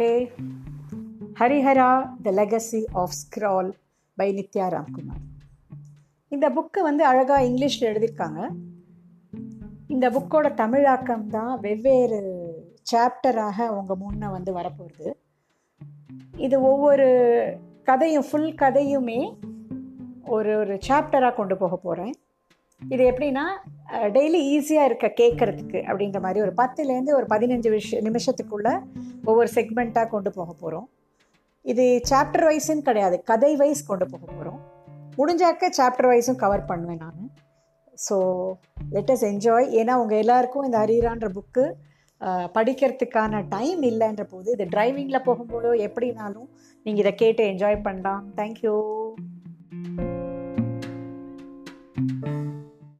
Okay Harihara the legacy of scroll by Nithya Ramkumar இந்த book வந்து அழகாக இங்கிலீஷில் எழுதியிருக்காங்க. இந்த புக்கோட தமிழாக்கம் தான் வெவ்வேறு சாப்டராக அவங்க முன்னே வந்து வரப்போகுது. இது ஒவ்வொரு கதையும் ஃபுல் கதையுமே ஒரு ஒரு சாப்டராக கொண்டு போக போகிறேன் இது எப்படின்னா டெய்லி ஈஸியாக இருக்க கேட்குறதுக்கு அப்படின்ற மாதிரி ஒரு பத்துலேருந்து ஒரு பதினஞ்சு விஷ நிமிஷத்துக்குள்ளே ஒவ்வொரு செக்மெண்ட்டாக கொண்டு போக போகிறோம் இது சாப்டர் வைஸ்ன்னு கிடையாது கதை வைஸ் கொண்டு போக போகிறோம் முடிஞ்சாக்க சாப்டர் வைஸும் கவர் பண்ணுவேன் நான். ஸோ லெட்டஸ் என்ஜாய் ஏன்னா உங்கள் எல்லாருக்கும் இந்த ஹரீரான்ற புக்கு படிக்கிறதுக்கான டைம் இல்லைன்ற போது இது டிரைவிங்கில் போகும்போதோ எப்படினாலும் நீங்கள் இதை கேட்டு என்ஜாய் பண்ணலாம். தேங்க்யூ